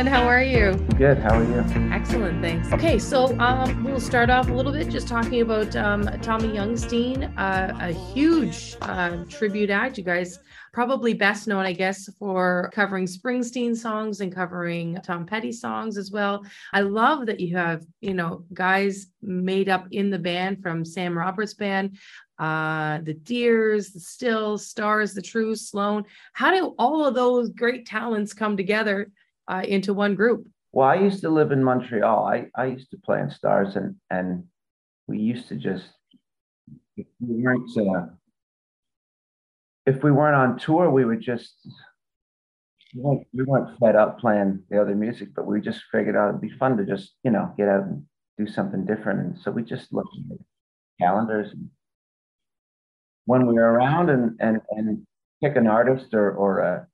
Alan. How are you? Good. How are you? Excellent. Thanks. Okay, so um, we'll start off a little bit just talking about um, Tommy Youngsteen, uh, a huge uh, tribute act. You guys probably best known, I guess, for covering Springsteen songs and covering Tom Petty songs as well. I love that you have, you know, guys made up in the band from Sam Roberts band, uh, the Dears, the Stills, Stars, the True, Sloan. How do all of those great talents come together uh, into one group? Well, I used to live in Montreal. I, I used to play in Stars, and and we used to just if we weren't uh, if we weren't on tour, we would just we weren't, we weren't fed up playing the other music, but we just figured out it'd be fun to just you know get out and do something different, and so we just looked at calendars when we were around and and and pick an artist or or uh,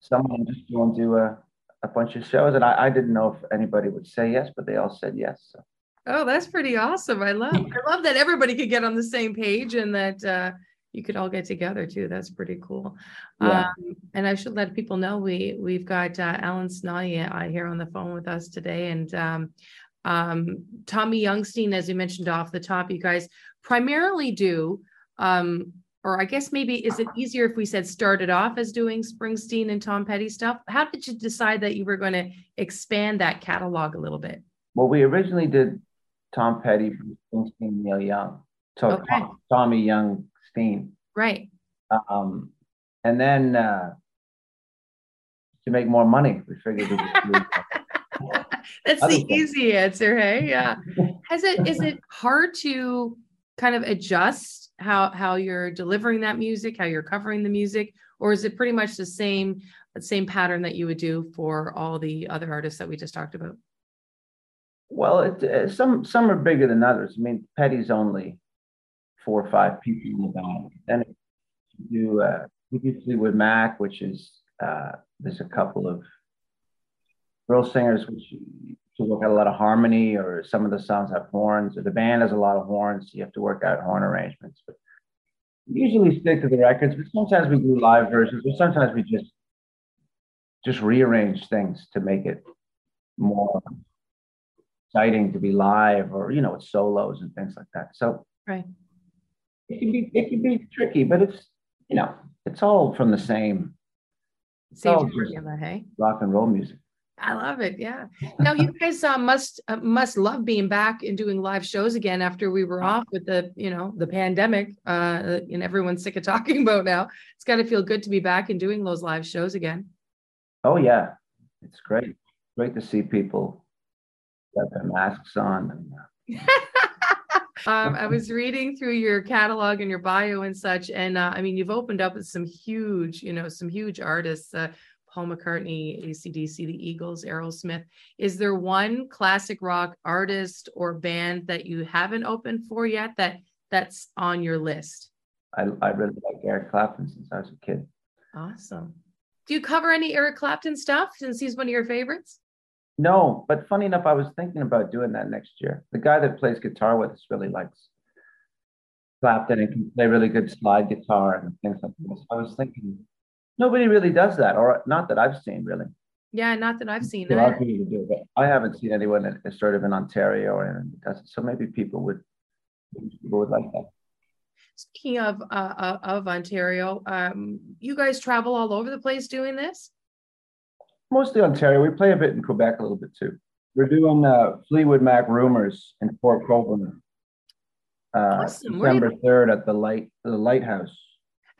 someone just go and do a, a bunch of shows. And I, I didn't know if anybody would say yes, but they all said yes. So. Oh, that's pretty awesome. I love I love that everybody could get on the same page and that uh, you could all get together too. That's pretty cool. Yeah. Um, and I should let people know we we've got uh, Alan Snoddy uh, here on the phone with us today, and um, um, Tommy Youngsteen, as you mentioned off the top, you guys primarily do um, or I guess maybe is it easier if we said started off as doing Springsteen and Tom Petty stuff? How did you decide that you were going to expand that catalog a little bit? Well, we originally did Tom Petty, Springsteen, Neil Young, so okay. Tom, Tommy Youngsteen, right? Um, and then uh, to make more money, we figured. That's the things. easy answer, hey? Yeah. Has it is it hard to kind of adjust how how you're delivering that music, how you're covering the music, or is it pretty much the same same pattern that you would do for all the other artists that we just talked about? Well, it, uh, some some are bigger than others. I mean, Petty's only four or five people in the band. Then you do uh, we do Fleetwood Mac, which is uh, there's a couple of girl singers which out a lot of harmony, or some of the songs have horns, or the band has a lot of horns. So you have to work out horn arrangements. But usually stick to the records, but sometimes we do live versions, or sometimes we just just rearrange things to make it more exciting to be live, or you know, with solos and things like that. So right, it can be it can be tricky, but it's you know, it's all from the same. Same formula, hey? Rock and roll music. I love it. Yeah. Now you guys uh, must uh, must love being back and doing live shows again after we were off with the you know the pandemic. Uh, and everyone's sick of talking about now. It's got to feel good to be back and doing those live shows again. Oh yeah, it's great. Great to see people got their masks on. And, uh, um, I was reading through your catalog and your bio and such, and uh, I mean, you've opened up with some huge, you know, some huge artists. Paul McCartney, ACDC, the Eagles, Aerosmith. Is there one classic rock artist or band that you haven't opened for yet that that's on your list? I, I really like Eric Clapton since I was a kid. Awesome. Do you cover any Eric Clapton stuff since he's one of your favorites? No, but funny enough, I was thinking about doing that next year. The guy that plays guitar with us really likes Clapton and can play really good slide guitar and things like this. I was thinking nobody really does that, or not that I've seen really. Yeah, not that I've seen. Of people do, but I haven't seen anyone that sort of in Ontario or anything that does it. So maybe people would people would like that. Speaking of uh, uh, of Ontario, um, you guys travel all over the place doing this. Mostly Ontario. We play a bit in Quebec a little bit too. We're doing uh, Fleetwood Mac Rumors in Port Colborne, uh, awesome. December third at the light the Lighthouse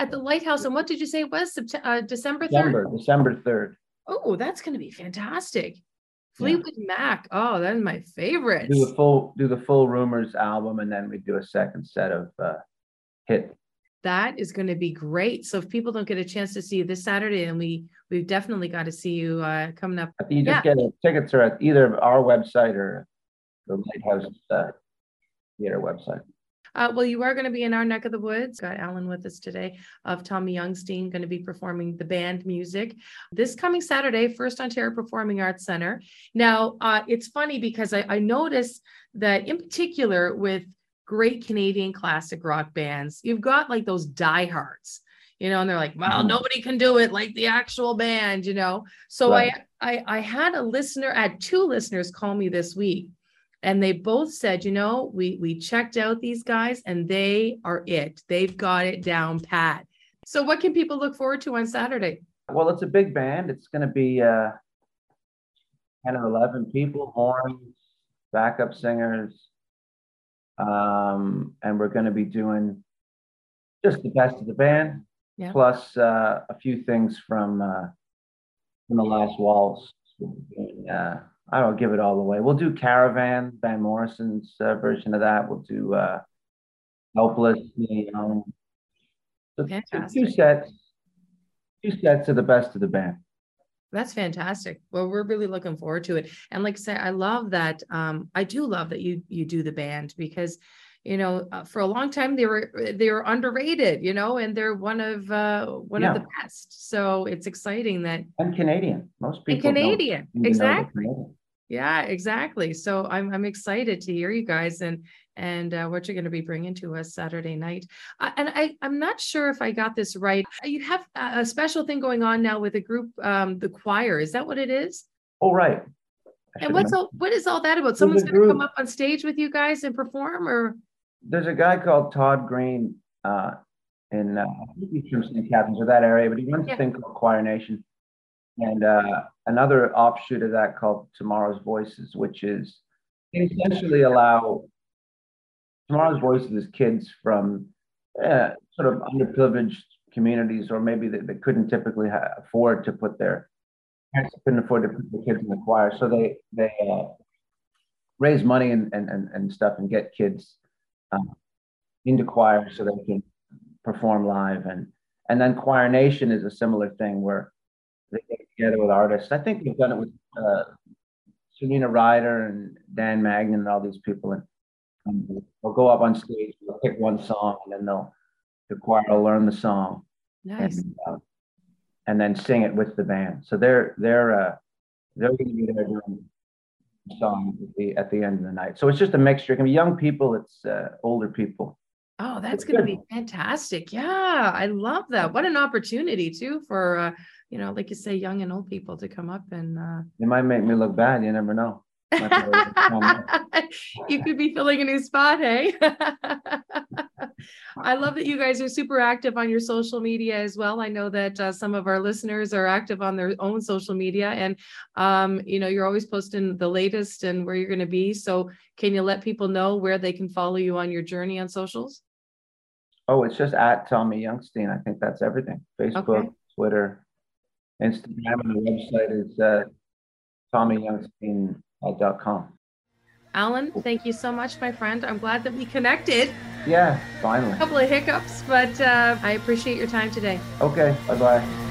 at the lighthouse. And what did you say it was September, uh, December 3rd? December, December 3rd. Oh, that's going to be fantastic. Fleetwood yeah. Mac. Oh, that is my favorite. Do the full do the full Rumors album, and then we do a second set of uh, hit. That is going to be great. So if people don't get a chance to see you this Saturday, and we we've definitely got to see you uh, coming up. You just yeah. get tickets are at either our website or the Lighthouse uh, Theater website. Uh, well, you are going to be in our neck of the woods. Got Alan with us today of Tommy Youngsteen, going to be performing the band music this coming Saturday, First Ontario Performing Arts Center. Now, uh, it's funny because I, I noticed that in particular with great Canadian classic rock bands, you've got like those diehards you know, and they're like, well, mm-hmm. nobody can do it like the actual band, you know. So right. I, I I had a listener, I had two listeners call me this week, and they both said, you know, we we checked out these guys and they are it. They've got it down pat. So what can people look forward to on Saturday? Well, it's a big band. It's going to be uh, 10 or 11 people, horns, backup singers. Um, and we're going to be doing just the best of the band, yeah. plus uh, a few things from uh, from the last waltz. Uh, I don't give it all away. We'll do Caravan, Van Morrison's uh, version of that. We'll do uh, Helpless, you know. So two sets, two sets of the best of the band. That's fantastic. Well, we're really looking forward to it. And like I say, I love that. Um, I do love that you you do the band because, you know, uh, for a long time they were they were underrated, you know, and they're one of uh, one yeah. of the best. So it's exciting that. And Canadian. Most people. And Canadian, exactly. Canadian. Yeah, exactly. So I'm I'm excited to hear you guys and and uh, what you're going to be bringing to us Saturday night. Uh, and I I'm not sure if I got this right. You have a special thing going on now with a group, um, the choir. Is that what it is? Oh, right. And what's all what is all that about? Someone's going to come up on stage with you guys and perform, or there's a guy called Todd Green uh, in uh, he's from St. Catharines or that area, but he runs yeah. a thing called Choir Nation and uh, another offshoot of that called Tomorrow's Voices, which is essentially allow Tomorrow's Voices kids from uh, sort of underprivileged communities, or maybe that, that couldn't typically ha- afford to put their parents couldn't afford to put their kids in the choir, so they they uh, raise money and, and, and, stuff and get kids um, into choir so they can perform live. And and then choir nation is a similar thing where they together with artists. I think they've done it with uh, Serena Ryder and Dan Mangan and all these people, and um, they'll go up on stage, they'll pick one song, and then they'll the choir will learn the song, nice, and, uh, and then sing it with the band. So they're they're uh, they're going to be there doing songs at the at the end of the night. So it's just a mixture. It can be young people, it's uh, older people. Oh, that's going to be fantastic. Yeah, I love that. What an opportunity too for uh, you know, like you say, young and old people to come up and uh it might make me look bad, you never know. you could be filling a new spot, hey? I love that you guys are super active on your social media as well. I know that uh, some of our listeners are active on their own social media, and um, you know you're always posting the latest and where you're going to be. So, can you let people know where they can follow you on your journey on socials? Oh, it's just at Tommy Youngsteen. I think that's everything. Facebook, okay. Twitter, Instagram, and the website is uh, TommyYoungsteen.com. Alan, thank you so much, my friend. I'm glad that we connected. Yeah, finally. A couple of hiccups, but uh, I appreciate your time today. Okay, bye bye.